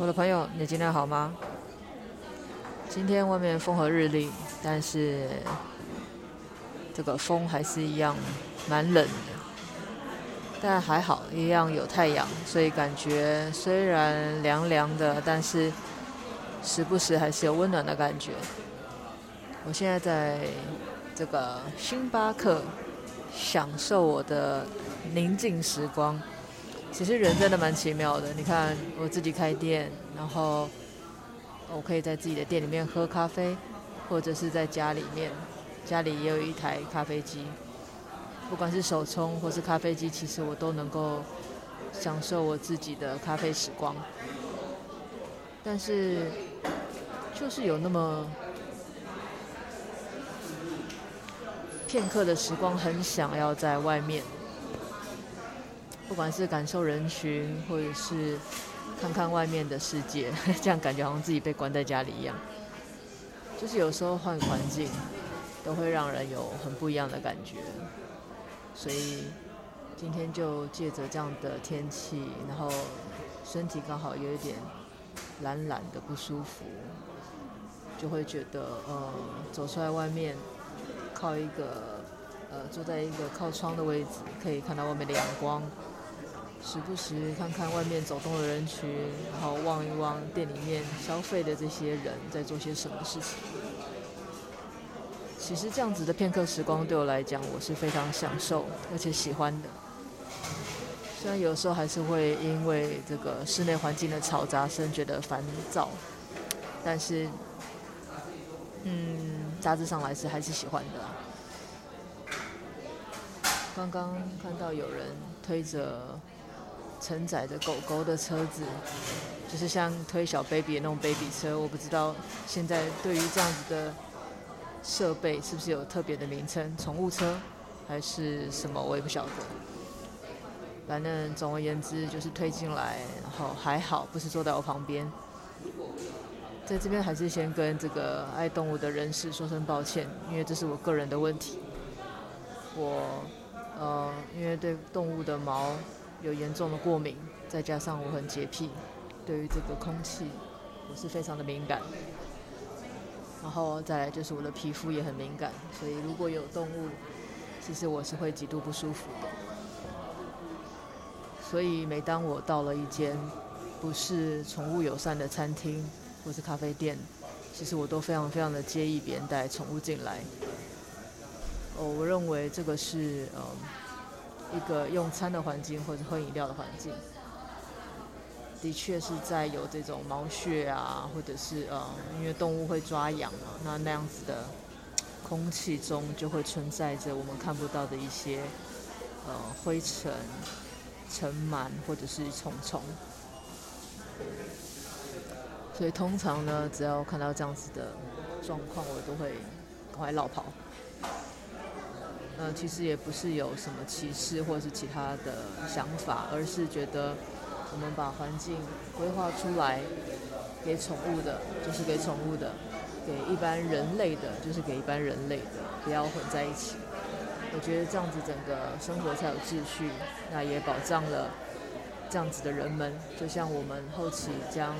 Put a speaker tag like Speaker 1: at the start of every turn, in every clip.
Speaker 1: 我的朋友，你今天好吗？今天外面风和日丽，但是这个风还是一样蛮冷的。但还好，一样有太阳，所以感觉虽然凉凉的，但是时不时还是有温暖的感觉。我现在在这个星巴克享受我的宁静时光。其实人真的蛮奇妙的，你看我自己开店，然后。我可以在自己的店里面喝咖啡，或者是在家里面，家里也有一台咖啡机。不管是手冲或是咖啡机，其实我都能够享受我自己的咖啡时光。但是，就是有那么片刻的时光，很想要在外面，不管是感受人群，或者是。看看外面的世界，这样感觉好像自己被关在家里一样。就是有时候换环境，都会让人有很不一样的感觉。所以今天就借着这样的天气，然后身体刚好有一点懒懒的不舒服，就会觉得，呃，走出来外面，靠一个，呃，坐在一个靠窗的位置，可以看到外面的阳光。时不时看看外面走动的人群，然后望一望店里面消费的这些人在做些什么事情。其实这样子的片刻时光对我来讲，我是非常享受而且喜欢的。虽然有时候还是会因为这个室内环境的嘈杂声觉得烦躁，但是，嗯，大致上来是还是喜欢的。刚刚看到有人推着。承载着狗狗的车子，就是像推小 baby 的那种 baby 车。我不知道现在对于这样子的设备是不是有特别的名称，宠物车还是什么，我也不晓得。反正总而言之，就是推进来，然后还好不是坐在我旁边。在这边还是先跟这个爱动物的人士说声抱歉，因为这是我个人的问题。我呃，因为对动物的毛。有严重的过敏，再加上我很洁癖，对于这个空气我是非常的敏感。然后再来就是我的皮肤也很敏感，所以如果有动物，其实我是会极度不舒服的。所以每当我到了一间不是宠物友善的餐厅或是咖啡店，其实我都非常非常的介意别人带宠物进来。哦，我认为这个是嗯。一个用餐的环境或者喝饮料的环境，的确是在有这种毛屑啊，或者是呃，因为动物会抓痒嘛，那那样子的空气中就会存在着我们看不到的一些呃灰尘、尘螨或者是虫虫。所以通常呢，只要看到这样子的状况，我都会赶快落跑。呃，其实也不是有什么歧视或者是其他的想法，而是觉得我们把环境规划出来，给宠物的，就是给宠物的；给一般人类的，就是给一般人类的，不要混在一起。我觉得这样子整个生活才有秩序，那也保障了这样子的人们。就像我们后期将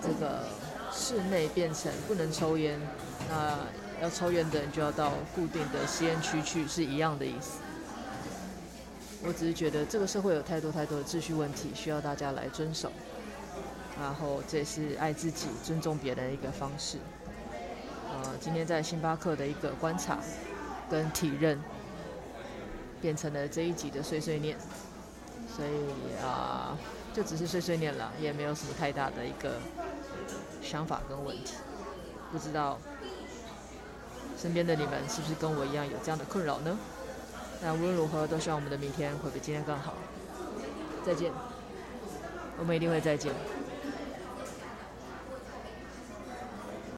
Speaker 1: 这个室内变成不能抽烟，那。要抽烟的人就要到固定的吸烟区去，是一样的意思。我只是觉得这个社会有太多太多的秩序问题，需要大家来遵守。然后这也是爱自己、尊重别人的一个方式。呃，今天在星巴克的一个观察跟体认，变成了这一集的碎碎念。所以啊，就只是碎碎念了，也没有什么太大的一个想法跟问题。不知道。身边的你们是不是跟我一样有这样的困扰呢？那无论如何，都希望我们的明天会比今天更好。再见，我们一定会再见。